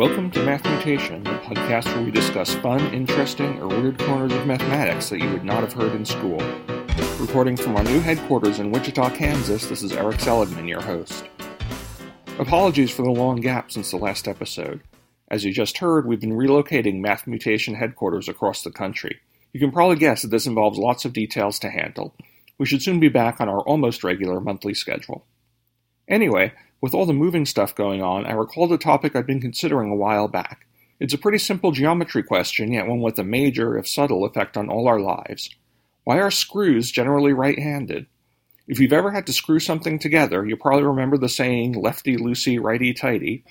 Welcome to Math Mutation, the podcast where we discuss fun, interesting, or weird corners of mathematics that you would not have heard in school. Recording from our new headquarters in Wichita, Kansas, this is Erik Seligman, your host. Apologies for the long gap since the last episode. As you just heard, we've been relocating Math Mutation headquarters across the country. You can probably guess that this involves lots of details to handle. We should soon be back on our almost regular monthly schedule. Anyway, with all the moving stuff going on, I recalled a topic I'd been considering a while back. It's a pretty simple geometry question, yet one with a major, if subtle, effect on all our lives. Why are screws generally right handed? If you've ever had to screw something together, you probably remember the saying lefty loosey, righty tighty,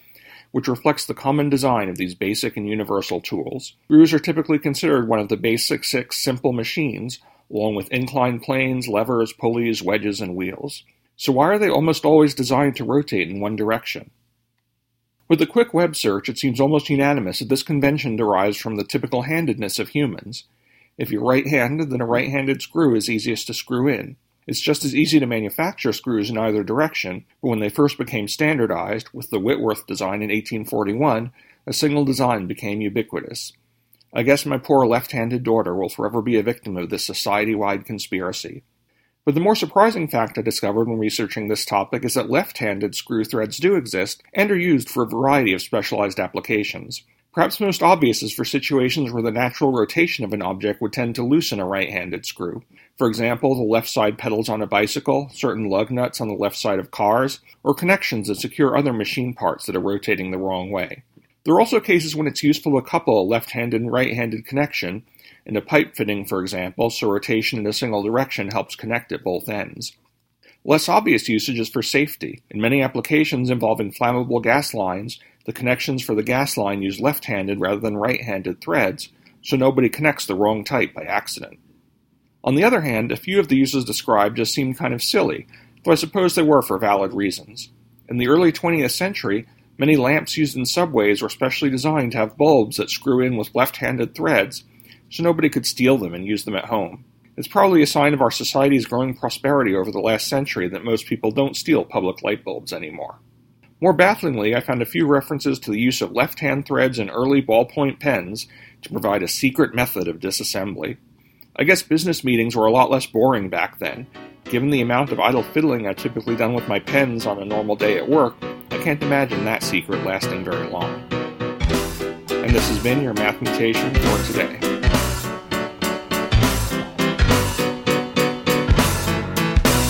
which reflects the common design of these basic and universal tools. Screws are typically considered one of the basic six simple machines, along with inclined planes, levers, pulleys, wedges, and wheels. So why are they almost always designed to rotate in one direction? With a quick web search, it seems almost unanimous that this convention derives from the typical handedness of humans. If you're right handed, then a right handed screw is easiest to screw in. It's just as easy to manufacture screws in either direction, but when they first became standardized, with the Whitworth design in 1841, a single design became ubiquitous. I guess my poor left handed daughter will forever be a victim of this society wide conspiracy. But the more surprising fact I discovered when researching this topic is that left-handed screw threads do exist and are used for a variety of specialized applications. Perhaps most obvious is for situations where the natural rotation of an object would tend to loosen a right-handed screw. For example, the left side pedals on a bicycle, certain lug nuts on the left side of cars, or connections that secure other machine parts that are rotating the wrong way. There are also cases when it's useful to couple a left-handed and right-handed connection in a pipe fitting, for example, so rotation in a single direction helps connect at both ends. Less obvious usage is for safety. In many applications involving flammable gas lines, the connections for the gas line use left handed rather than right handed threads, so nobody connects the wrong type by accident. On the other hand, a few of the uses described just seem kind of silly, though I suppose they were for valid reasons. In the early 20th century, many lamps used in subways were specially designed to have bulbs that screw in with left handed threads so nobody could steal them and use them at home. It's probably a sign of our society's growing prosperity over the last century that most people don't steal public light bulbs anymore. More bafflingly, I found a few references to the use of left hand threads in early ballpoint pens to provide a secret method of disassembly. I guess business meetings were a lot less boring back then. Given the amount of idle fiddling I typically done with my pens on a normal day at work, can't imagine that secret lasting very long. And this has been your Math Mutation for today.